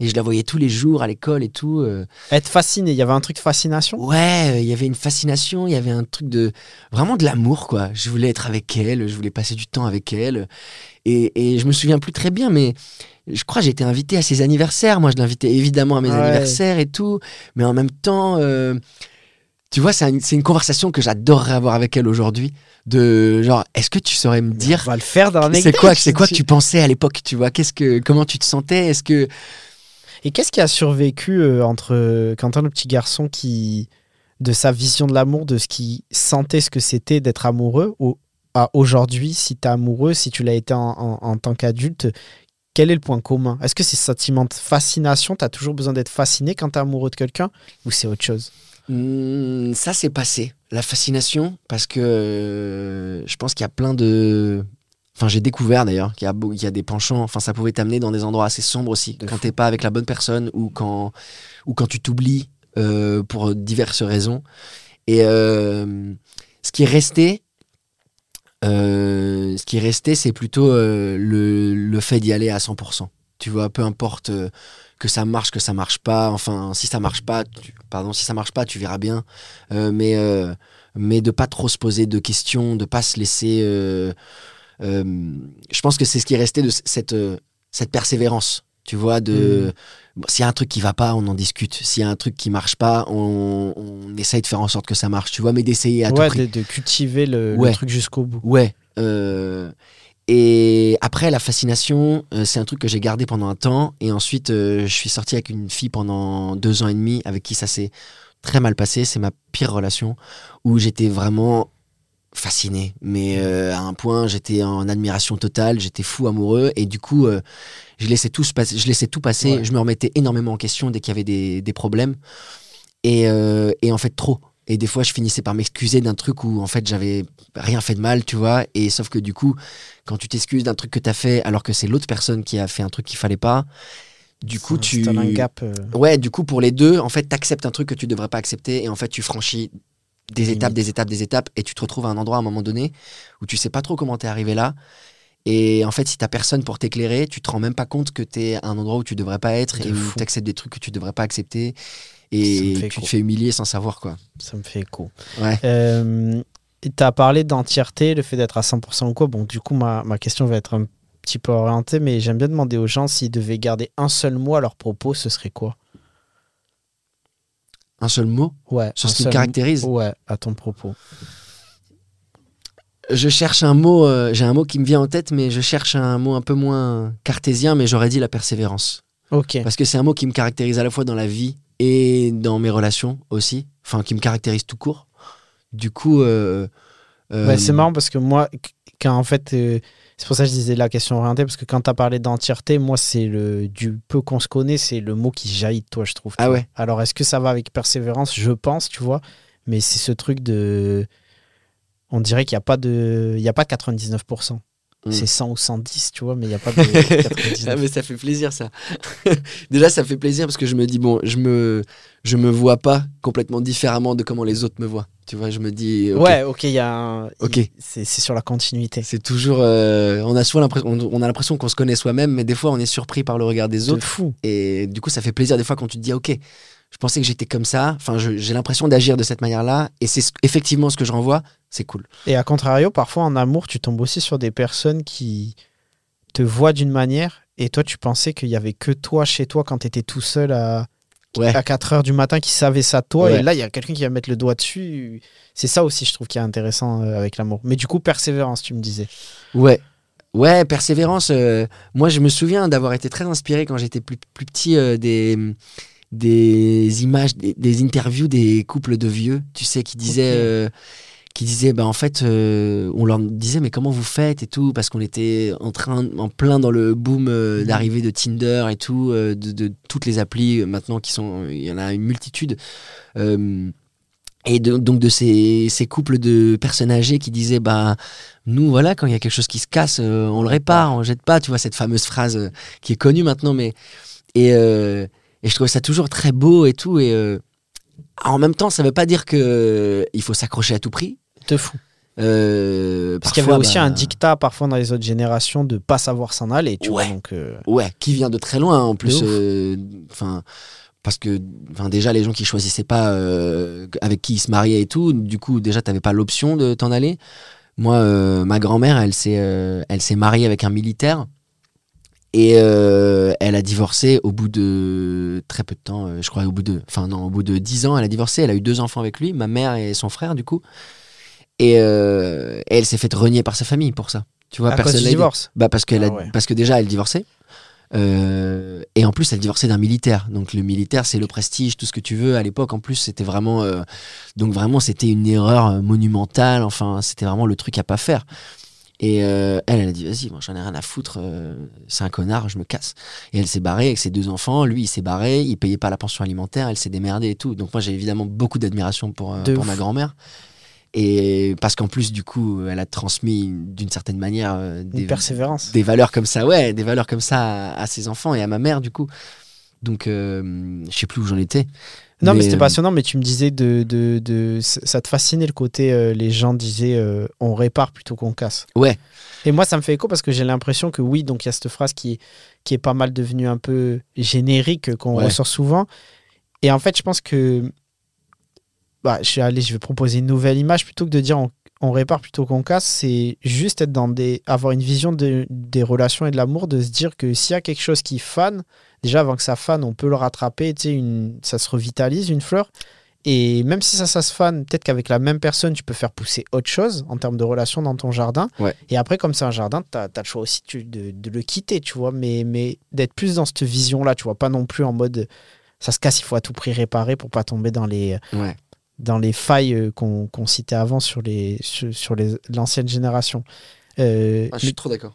et je la voyais tous les jours à l'école et tout euh, Être fasciné, il y avait un truc de fascination? Ouais, euh, il y avait une fascination, il y avait un truc de vraiment de l'amour quoi. Je voulais être avec elle, je voulais passer du temps avec elle. Et, et je me souviens plus très bien, mais je crois que j'ai été invité à ses anniversaires. Moi, je l'invitais évidemment à mes Ouais. anniversaires et tout, mais en même temps, euh, tu vois, c'est un- c'est une conversation que j'adorerais avoir avec elle aujourd'hui. De genre, est-ce que tu saurais me dire On va le faire dans c'est quoi, c'est quoi que tu pensais à l'époque, tu vois? Qu'est-ce que, comment tu te sentais? Est-ce que Et qu'est-ce qui a survécu euh, entre euh, Quentin, le petit garçon, qui de sa vision de l'amour, de ce qu'il sentait, ce que c'était d'être amoureux, ou à aujourd'hui, si tu es amoureux, si tu l'as été en, tant qu'adulte, quel est le point commun? Est-ce que c'est ce sentiment de fascination Tu as toujours besoin d'être fasciné quand tu es amoureux de quelqu'un Ou c'est autre chose? Hmm, ça s'est passé, la fascination, parce que euh, je pense qu'il y a plein de. Enfin, j'ai découvert d'ailleurs qu'il y, a y des penchants. Enfin, ça pouvait t'amener dans des endroits assez sombres aussi, De quand t'es pas avec la bonne personne ou quand, ou quand tu t'oublies euh, pour diverses raisons. Et euh, ce qui est resté, euh, ce qui est resté, c'est plutôt le, le fait d'y aller à 100%. Tu vois, peu importe que ça marche, que ça marche pas. Enfin, si ça marche pas, tu, pardon, si ça marche pas, tu verras bien. Mais, mais de pas trop se poser de questions, de pas se laisser. Euh, je pense que c'est ce qui est resté de cette, euh, cette persévérance. Tu vois, de bon, s'il y a un truc qui va pas, on en discute. S'il y a un truc qui marche pas, on, on essaye de faire en sorte que ça marche. Tu vois, mais d'essayer à tout prix. de, de cultiver le, truc jusqu'au bout. Ouais. euh, et après, la fascination, euh, c'est un truc que j'ai gardé pendant un temps. Et ensuite, euh, je suis sorti avec une fille pendant deux ans et demi avec qui ça s'est très mal passé. C'est ma pire relation où j'étais vraiment fasciné. Mais euh, à un point, j'étais en admiration totale. J'étais fou amoureux. Et du coup, euh, je, laissais tout se passer, je laissais tout passer. Ouais. Je me remettais énormément en question dès qu'il y avait des, des problèmes. Et, euh, et en fait, trop. Et des fois, je finissais par m'excuser d'un truc où, en fait, j'avais rien fait de mal, tu vois. Et sauf que du coup, quand tu t'excuses d'un truc que t'as fait alors que c'est l'autre personne qui a fait un truc qu'il fallait pas, du coup, tu. un gap. euh, Ouais, du coup, pour les deux, en fait, t'acceptes un truc que tu devrais pas accepter et en fait, tu franchis des Limite. étapes, des étapes, des étapes et tu te retrouves à un endroit à un moment donné où tu sais pas trop comment t'es arrivé là. Et en fait, si t'as personne pour t'éclairer, tu te rends même pas compte que t'es à un endroit où tu devrais pas être De et où fou. t'acceptes des trucs que tu devrais pas accepter et tu écho. te fais humilier sans savoir quoi. Ça me fait écho. Ouais. Euh, tu as parlé d'entièreté, le fait d'être à 100% ou quoi. Bon, du coup, ma, ma question va être un petit peu orientée, mais j'aime bien demander aux gens s'ils devaient garder un seul mot à leur propos, ce serait quoi? Un seul mot Ouais. sur ce qui me caractérise. Ouais, à ton propos. Je cherche un mot, euh, j'ai un mot qui me vient en tête, mais je cherche un mot un peu moins cartésien, mais j'aurais dit la persévérance. Ok. Parce que c'est un mot qui me caractérise à la fois dans la vie et dans mes relations aussi. Enfin, qui me caractérise tout court. Du coup. euh, euh, Ouais, c'est marrant parce que moi, qu- quand en fait, c'est pour ça que je disais la question orientée, parce que quand tu as parlé d'entièreté, moi, c'est le du peu qu'on se connaît, c'est le mot qui jaillit de toi, je trouve. Ah ouais. Alors, est-ce que ça va avec persévérance? Je pense, tu vois, mais c'est ce truc de. On dirait qu'il n'y a pas de. Il y a pas de 99%. Mm. C'est 100 ou 110, tu vois, mais il n'y a pas (laughs) de 99. Ah, mais ça fait plaisir ça. (laughs) Déjà ça fait plaisir parce que je me dis bon je me je me vois pas complètement différemment de comment les autres me voient. Tu vois je me dis Ouais, ok, il y a un- Ok. C'est sur la continuité. c'est toujours euh, on a souvent l'impression on, a l'impression qu'on se connaît soi-même mais des fois on est surpris par le regard des C'est autres fou. et du coup ça fait plaisir des fois quand tu te dis ok je pensais que j'étais comme ça enfin j'ai l'impression d'agir de cette manière là et c'est ce- effectivement ce que je renvoie c'est cool. Et à contrario, parfois en amour, tu tombes aussi sur des personnes qui te voient d'une manière et toi, tu pensais qu'il y avait que toi chez toi quand tu étais tout seul à, Ouais. à 4 heures du matin qui savait ça de toi. Ouais. Et là, il y a quelqu'un qui va mettre le doigt dessus. C'est ça aussi, je trouve, qui est intéressant euh, avec l'amour. Mais du coup, persévérance, tu me disais. Ouais. Ouais, persévérance. euh, moi, je me souviens d'avoir été très inspiré quand j'étais plus, plus petit euh, des, des images, des, des interviews des couples de vieux, tu sais, qui disaient, euh, qui disaient, bah en fait, euh, on leur disait, mais comment vous faites et tout, parce qu'on était en train, en plein dans le boom euh, Mhm. d'arrivée de Tinder et tout, euh, de, de toutes les applis maintenant qui sont, il y en a une multitude. Et de- donc de ces, ces couples de personnes âgées qui disaient bah nous voilà quand il y a quelque chose qui se casse euh, on le répare on jette pas tu vois cette fameuse phrase euh, qui est connue maintenant mais et, euh, et je trouvais ça toujours très beau et tout et en même temps ça veut pas dire que il faut s'accrocher à tout prix De fou. Euh, Parce qu'il y avait aussi bah, un dictat parfois dans les autres générations de pas savoir s'en aller, tu vois. Ouais. Donc, euh, Ouais, qui vient de très loin en plus. euh, Enfin, parce que, déjà les gens qui choisissaient pas avec qui ils se mariaient et tout, du coup déjà t'avais pas l'option de t'en aller. Moi, ma grand-mère, elle s'est, elle s'est mariée avec un militaire et elle a divorcé au bout de très peu de temps. je crois au bout de, enfin non, au bout de 10 ans, elle a divorcé. Elle a eu deux enfants avec lui, ma mère et son frère du coup. Et, euh, et elle s'est fait renier par sa famille pour ça. Tu vois, à cause personne du l'a aidé. divorce. Bah parce, qu'elle Ah ouais. parce que déjà, elle divorçait. Euh, et en plus, elle divorçait d'un militaire. Donc le militaire, c'est le prestige, tout ce que tu veux. À l'époque, en plus, c'était vraiment... euh, donc vraiment, c'était une erreur monumentale. Enfin, c'était vraiment le truc à pas faire. Et euh, elle, elle a dit, vas-y, moi j'en ai rien à foutre, c'est un connard, je me casse. Et elle s'est barrée avec ses deux enfants, lui il s'est barré, il payait pas la pension alimentaire, elle s'est démerdée et tout. Donc moi j'ai évidemment beaucoup d'admiration pour, pour ma grand-mère. Et parce qu'en plus, du coup, elle a transmis d'une certaine manière euh, Une des, persévérance. des valeurs comme ça, ouais, des valeurs comme ça à, à ses enfants et à ma mère, du coup. Donc, euh, je sais plus où j'en étais. Non, mais, Mais, c'était euh, passionnant, mais tu me disais de. de, de ça te fascinait le côté, euh, les gens disaient euh, on répare plutôt qu'on casse. Ouais. Et moi, ça me fait écho parce que j'ai l'impression que oui, donc il y a cette phrase qui, qui est pas mal devenue un peu générique, qu'on Ouais. ressort souvent. Et en fait, je pense que. Bah, je suis allé, je vais proposer une nouvelle image plutôt que de dire on, on répare plutôt qu'on casse. C'est juste être dans des. avoir une vision de- des relations et de l'amour, de se dire que s'il y a quelque chose qui fane, déjà avant que ça fane, on peut le rattraper, tu sais, une, ça se revitalise une fleur. Et même si ça, ça se fane, peut-être qu'avec la même personne, tu peux faire pousser autre chose en termes de relation dans ton jardin. Ouais. Et après, comme c'est un jardin, tu as, le choix aussi tu- de, de le quitter, tu vois, mais, mais d'être plus dans cette vision-là, tu vois, pas non plus en mode ça se casse, il faut à tout prix réparer pour pas tomber dans les, Ouais. Dans les failles euh, qu'on citait avant sur les sur, sur les- l'ancienne génération. Euh, Ah, je suis trop d'accord.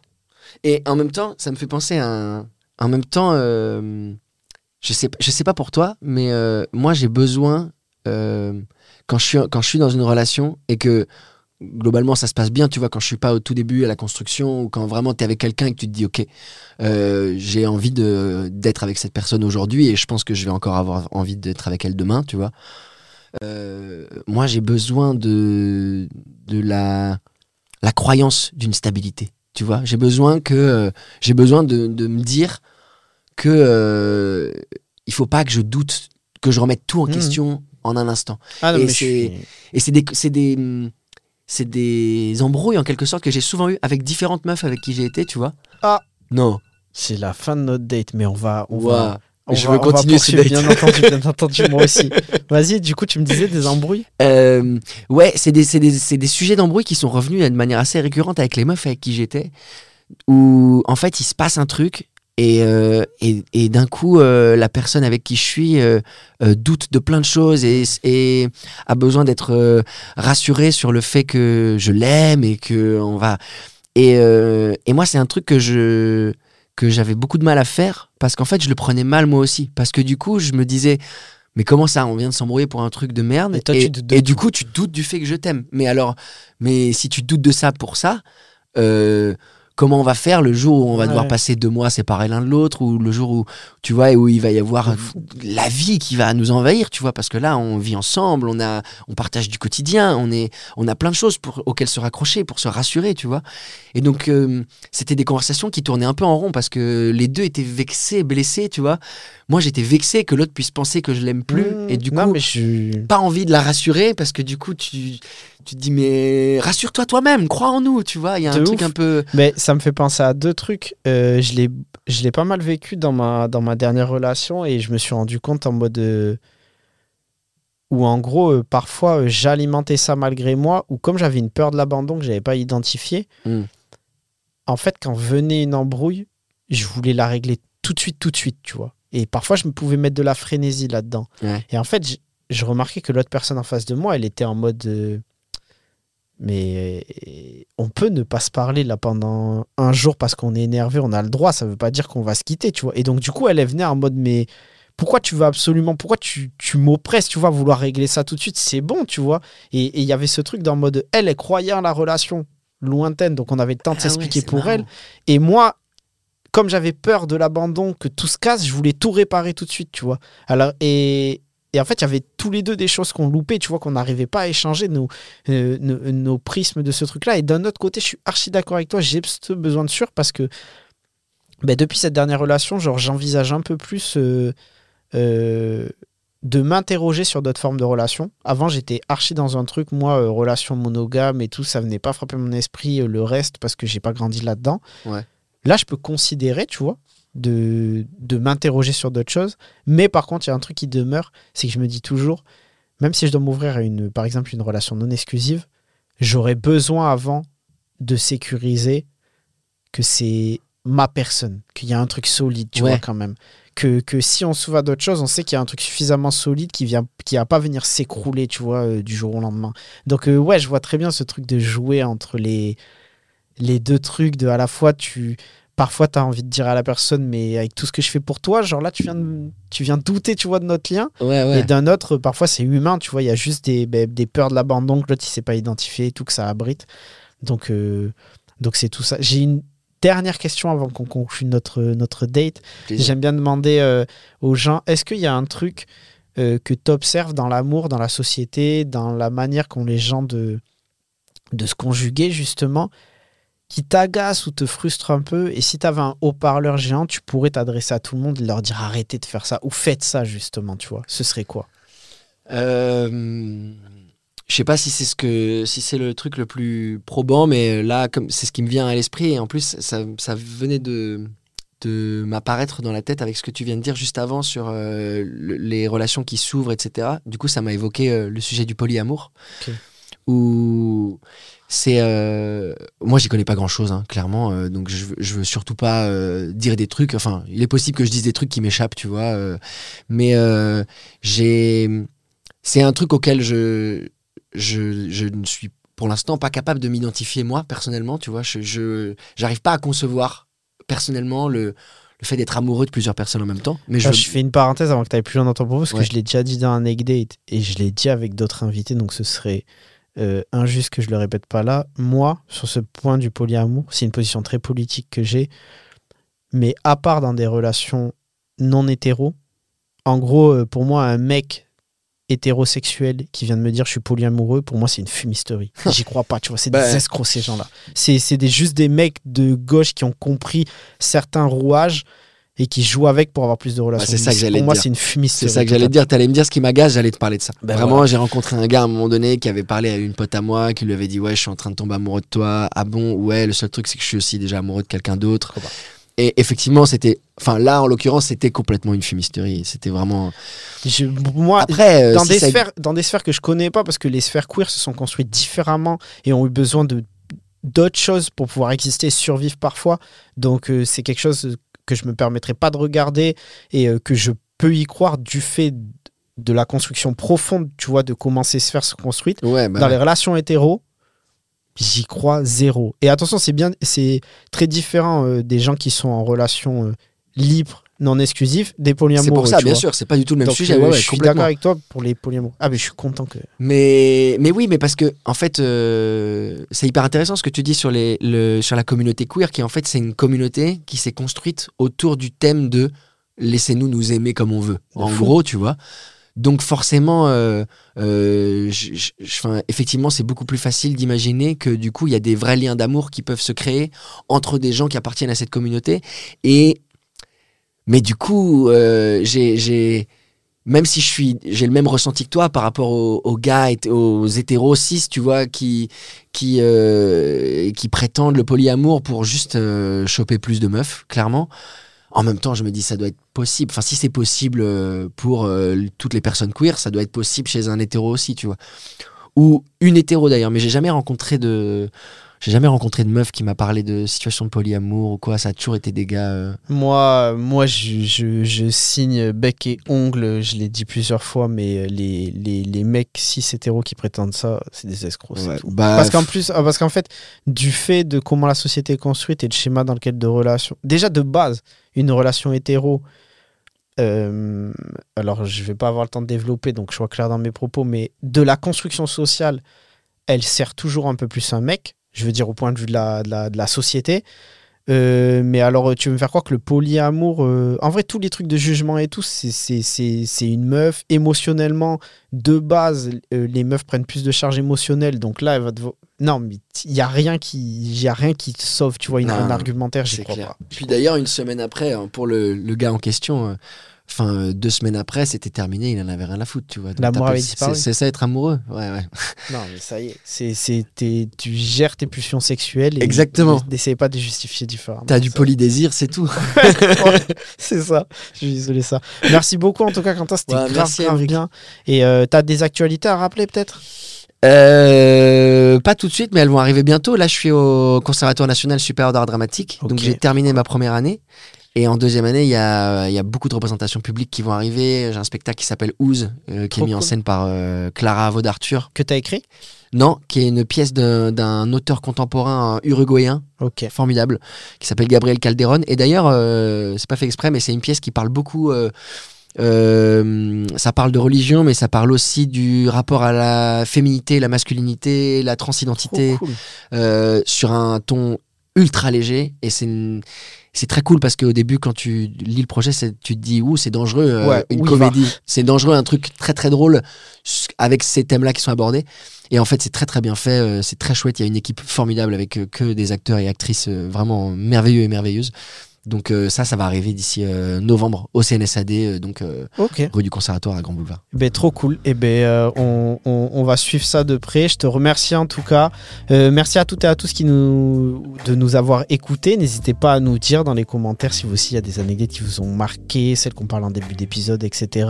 Et en même temps, ça me fait penser à un... En même temps, euh, je sais, je sais pas pour toi, mais euh, moi j'ai besoin, quand, je suis, quand je suis dans une relation et que globalement ça se passe bien, tu vois, quand je suis pas au tout début à la construction ou quand vraiment tu es avec quelqu'un et que tu te dis, ok, euh, j'ai envie de- d'être avec cette personne aujourd'hui et je pense que je vais encore avoir envie d'être avec elle demain, tu vois. Euh, moi j'ai besoin de, de la, la croyance d'une stabilité. Tu vois, j'ai besoin que euh, j'ai besoin de, de me dire que euh, il faut pas que je doute, que je remette tout en Mhm. question en un instant. ah non, et c'est- suis- Et c'est des c'est des hum, c'est des embrouilles en quelque sorte que j'ai souvent eu avec différentes meufs avec qui j'ai été, tu vois. Ah. non. c'est la fin de notre date, mais on va. On Ouah. va on Je va- veux continuer ce date. Bien entendu, bien entendu, moi aussi. (laughs) Vas-y, du coup, tu me disais des embrouilles? Euh, ouais, c'est des, des, des sujets d'embrouille qui sont revenus de manière assez récurrente avec les meufs avec qui j'étais, où en fait il se passe un truc et, euh, et, et d'un coup euh, la personne avec qui je suis doute de plein de choses et, et a besoin d'être rassurée sur le fait que je l'aime et que on va et, et moi c'est un truc que je que j'avais beaucoup de mal à faire parce qu'en fait je le prenais mal moi aussi. Parce que du coup je me disais mais comment ça on vient de s'embrouiller pour un truc de merde Et toi, tu doutes de et du coup tu doutes du fait que je t'aime. Mais alors mais si tu doutes de ça pour ça euh, comment on va faire le jour où on va Ouais. devoir passer deux mois séparés l'un de l'autre ou le jour où tu vois où il va y avoir la vie qui va nous envahir tu vois parce que là on vit ensemble on a on partage du quotidien on est on a plein de choses pour, auxquelles se raccrocher pour se rassurer tu vois et donc euh, c'était des conversations qui tournaient un peu en rond parce que les deux étaient vexés blessés tu vois moi j'étais vexé que l'autre puisse penser que je l'aime plus Mmh, et du non, coup mais je. pas envie de la rassurer parce que du coup tu tu te dis mais rassure-toi toi-même crois en nous tu vois il y a un truc ouf. un peu Mais ça me fait penser à deux trucs. Euh, je l'ai, je l'ai pas mal vécu dans ma, dans ma dernière relation et je me suis rendu compte en mode euh, où en gros euh, parfois euh, j'alimentais ça malgré moi ou comme j'avais une peur de l'abandon que j'avais pas identifié. Mm. En fait, quand venait une embrouille, je voulais la régler tout de suite, tout de suite, tu vois. Et parfois, je me pouvais mettre de la frénésie là-dedans. Ouais. Et en fait, je, je remarquais que l'autre personne en face de moi, elle était en mode. Mais on peut ne pas se parler là pendant un jour parce qu'on est énervé, on a le droit, ça veut pas dire qu'on va se quitter, tu vois. Et donc, du coup, elle, elle venait en mode, mais pourquoi tu veux absolument, pourquoi tu, tu m'oppresses, tu vois, vouloir régler ça tout de suite, c'est bon, tu vois. Et il y avait ce truc dans le mode, elle, elle croyait en la relation lointaine, donc on avait le temps de Ah s'expliquer ouais, pour marrant. elle. Et moi, comme j'avais peur de l'abandon, que tout se casse, je voulais tout réparer tout de suite, tu vois. Alors, et, et en fait, il y avait tous les deux des choses qu'on loupait, tu vois, qu'on n'arrivait pas à échanger, nos, euh, nos, nos prismes de ce truc-là. Et d'un autre côté, je suis archi d'accord avec toi, j'ai ce besoin de sûr parce que ben, depuis cette dernière relation, genre, j'envisage un peu plus euh, euh, de m'interroger sur d'autres formes de relations. Avant, j'étais archi dans un truc, moi, relation monogame et tout, ça venait pas frapper mon esprit, le reste, parce que j'ai pas grandi là-dedans. Ouais. Là, je peux considérer, tu vois, de, de m'interroger sur d'autres choses. Mais par contre, il y a un truc qui demeure, c'est que je me dis toujours, même si je dois m'ouvrir à une, par exemple, une relation non exclusive, j'aurais besoin avant de sécuriser que c'est ma personne, qu'il y a un truc solide, tu Ouais. vois, quand même. Que, que si on s'ouvre à d'autres choses, on sait qu'il y a un truc suffisamment solide qui vient qui va pas venir s'écrouler, tu vois, euh, du jour au lendemain. Donc, euh, ouais, je vois très bien ce truc de jouer entre les, les deux trucs, de à la fois, tu. Parfois, tu as envie de dire à la personne, mais avec tout ce que je fais pour toi, genre là, tu viens de, tu viens de douter, tu vois, de notre lien. Ouais, ouais. Et d'un autre, parfois, c'est humain, tu vois, il y a juste des, ben, des peurs de l'abandon que l'autre, il s'est pas identifié et tout, que ça abrite. Donc, euh, donc c'est tout ça. J'ai une dernière question avant qu'on conclue notre, notre date. J'aime bien demander euh, aux gens, est-ce qu'il y a un truc euh, que tu observes dans l'amour, dans la société, dans la manière qu'ont les gens de, de se conjuguer, justement, qui t'agace ou te frustre un peu Et si tu avais un haut-parleur géant, tu pourrais t'adresser à tout le monde et leur dire arrêtez de faire ça, ou faites ça, justement, tu vois. Ce serait quoi? Euh, je sais pas si c'est ce que si c'est le truc le plus probant, mais là comme c'est ce qui me vient à l'esprit et en plus ça, ça venait de de m'apparaître dans la tête avec ce que tu viens de dire juste avant sur euh, le- les relations qui s'ouvrent, etc. Du coup, ça m'a évoqué euh, le sujet du polyamour. Où c'est euh, moi j'y connais pas grand chose clairement euh, donc je, veux- je veux surtout pas euh, dire des trucs enfin il est possible que je dise des trucs qui m'échappent tu vois euh, mais j'ai c'est un truc auquel je, je, je ne suis pour l'instant pas capable de m'identifier moi personnellement, tu vois. Je, j'arrive pas à concevoir personnellement le, le fait d'être amoureux de plusieurs personnes en même temps. Mais je, je fais une parenthèse avant que tu ailles plus loin dans ton propos, parce Ouais. que je l'ai déjà dit dans un egg date et je l'ai dit avec d'autres invités, donc ce serait euh, injuste que je le répète pas là. Moi, sur ce point du polyamour, c'est une position très politique que j'ai, mais à part dans des relations non hétéro, en gros, euh, pour moi, un mec hétérosexuel qui vient de me dire je suis polyamoureux, pour moi c'est une fumisterie. (laughs) J'y crois pas, tu vois, c'est Bah. des escrocs ces gens-là. C'est c'est des, juste des mecs de gauche qui ont compris certains rouages et qui jouent avec pour avoir plus de relations. c'est ça que j'allais Pour moi c'est une fumisterie. c'est ça que j'allais te dire. T'allais me dire ce qui m'agace, j'allais te parler de ça. Ben Vraiment, j'ai rencontré un gars à un moment donné qui avait parlé à une pote à moi, qui lui avait dit ouais, je suis en train de tomber amoureux de toi. Ah bon, ouais. Le seul truc, c'est que je suis aussi déjà amoureux de quelqu'un d'autre. Et effectivement, c'était, enfin là, en l'occurrence, c'était complètement une fumisterie. C'était vraiment. Je- moi, Après, euh, dans, si des ça- sphères, dans des sphères que je connais pas, parce que les sphères queer se sont construites différemment et ont eu besoin de d'autres choses pour pouvoir exister et survivre parfois. Donc euh, c'est quelque chose que je me permettrai pas de regarder et euh, que je peux y croire du fait de la construction profonde, tu vois, de comment ces sphères se construisent. ouais, bah dans ouais. les relations hétéro, j'y crois zéro. Et attention, c'est bien, c'est très différent euh, des gens qui sont en relation euh, libre, non exclusive, des polyamoureux. C'est pour ça, bien vois. sûr, c'est pas du tout le même Donc, sujet. euh, ouais, ouais, je suis d'accord avec toi pour les polyamoureux. Ah, mais je suis content que. Mais, mais oui, mais parce que, en fait, euh, c'est hyper intéressant ce que tu dis sur, les, le, sur la communauté queer, qui en fait, c'est une communauté qui s'est construite autour du thème de laissez-nous nous aimer comme on veut. En fou. gros, tu vois. Donc, forcément, euh, euh, je- je- je- 'fin, effectivement, c'est beaucoup plus facile d'imaginer que, du coup, il y a des vrais liens d'amour qui peuvent se créer entre des gens qui appartiennent à cette communauté. Et. Mais du coup, euh, j'ai. même si je suis, j'ai le même ressenti que toi par rapport aux, aux gars, aux hétéros cis, tu vois, qui, qui, euh, qui prétendent le polyamour pour juste euh, choper plus de meufs, clairement. En même temps, je me dis, ça doit être possible. Enfin, si c'est possible pour toutes les personnes queer, ça doit être possible chez un hétéro aussi, tu vois. Ou une hétéro d'ailleurs, mais j'ai jamais rencontré de. J'ai jamais rencontré de meuf qui m'a parlé de situation de polyamour ou quoi. Ça a toujours été des gars. euh, Moi, moi je, je, je signe bec et ongle, je l'ai dit plusieurs fois, mais les, les, les mecs cis hétéros qui prétendent ça, c'est des escrocs. c'est ouais. tout. Bah, Parce qu'en plus, ah, parce qu'en fait, du fait de comment la société est construite et le schéma dans lequel de relations. Déjà de base, une relation hétéro, euh, alors je vais pas avoir le temps de développer, donc je sois clair dans mes propos, mais de la construction sociale, elle sert toujours un peu plus un mec, je veux dire au point de vue de la, de la, de la société. Euh, mais alors, tu veux me faire croire que le polyamour, euh, en vrai, tous les trucs de jugement et tout, c'est- une meuf. Émotionnellement, de base, euh, les meufs prennent plus de charge émotionnelle. Donc là, elle va devoir- Non, mais il n'y a, rien qui- y a rien qui te sauve, tu vois, une, Non, un argumentaire, j'y crois clair. pas. Puis d'ailleurs, une semaine après, hein, pour le, le gars en question, euh, enfin euh, deux semaines après, c'était terminé, il en avait rien à foutre, tu vois. L'amour avait c'est- disparu. C'est ça être amoureux, ouais, ouais. (laughs) Non, mais ça y est, c'est c'est- t'es- tu gères tes pulsions sexuelles. Et Exactement. N'essaye pas de justifier différemment. T'as du polydésir, c'est tout. (laughs) (laughs) C'est ça. Je suis désolé ça. Merci beaucoup en tout cas Quentin, c'était Ouais, grave, grave bien. Et euh, t'as des actualités à rappeler peut-être? Euh, pas tout de suite, mais elles vont arriver bientôt. Là, je suis au Conservatoire national supérieur d'art dramatique, donc j'ai terminé ma première année. Et en deuxième année, il y a, il y a beaucoup de représentations publiques qui vont arriver. J'ai un spectacle qui s'appelle Ooze, euh, qui Trop est mis en scène par euh, Clara Avod Arthur. Que t'as écrit? Non, qui est une pièce d'un auteur contemporain uruguayen formidable qui s'appelle Gabriel Calderon. Et d'ailleurs, euh, c'est pas fait exprès, mais c'est une pièce qui parle beaucoup. euh, euh, ça parle de religion, mais ça parle aussi du rapport à la féminité, la masculinité, la transidentité, cool. euh, sur un ton ultra léger. Et c'est une- c'est très cool parce qu'au début, quand tu lis le projet, tu te dis, ouh, c'est dangereux, euh, Ouais, une comédie. C'est dangereux, un truc très très drôle avec ces thèmes-là qui sont abordés. Et en fait, c'est très très bien fait, euh, c'est très chouette. Il y a une équipe formidable avec euh, que des acteurs et actrices vraiment merveilleux et merveilleuses. Donc euh, ça, ça va arriver d'ici euh, novembre au CNSAD, euh, donc rue du Conservatoire à Grand Boulevard. Ben, trop cool. Et ben, euh, on, on- on va suivre ça de près. Je te remercie en tout cas. Merci à toutes et à tous qui nous, de nous avoir écoutés. N'hésitez pas à nous dire dans les commentaires si vous aussi il y a des anecdotes qui vous ont marqué, celles qu'on parle en début d'épisode, etc.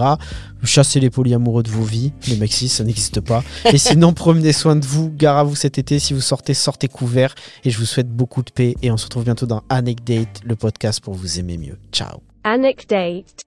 Chassez les polyamoureux de vos vies. Les mecs, si, ça n'existe pas. Et sinon, (laughs) prenez soin de vous. Gare à vous cet été. Si vous sortez, sortez couverts. Et je vous souhaite beaucoup de paix. Et on se retrouve bientôt dans Anecdate, le podcast pour vous aimer mieux. Ciao. Anecdate.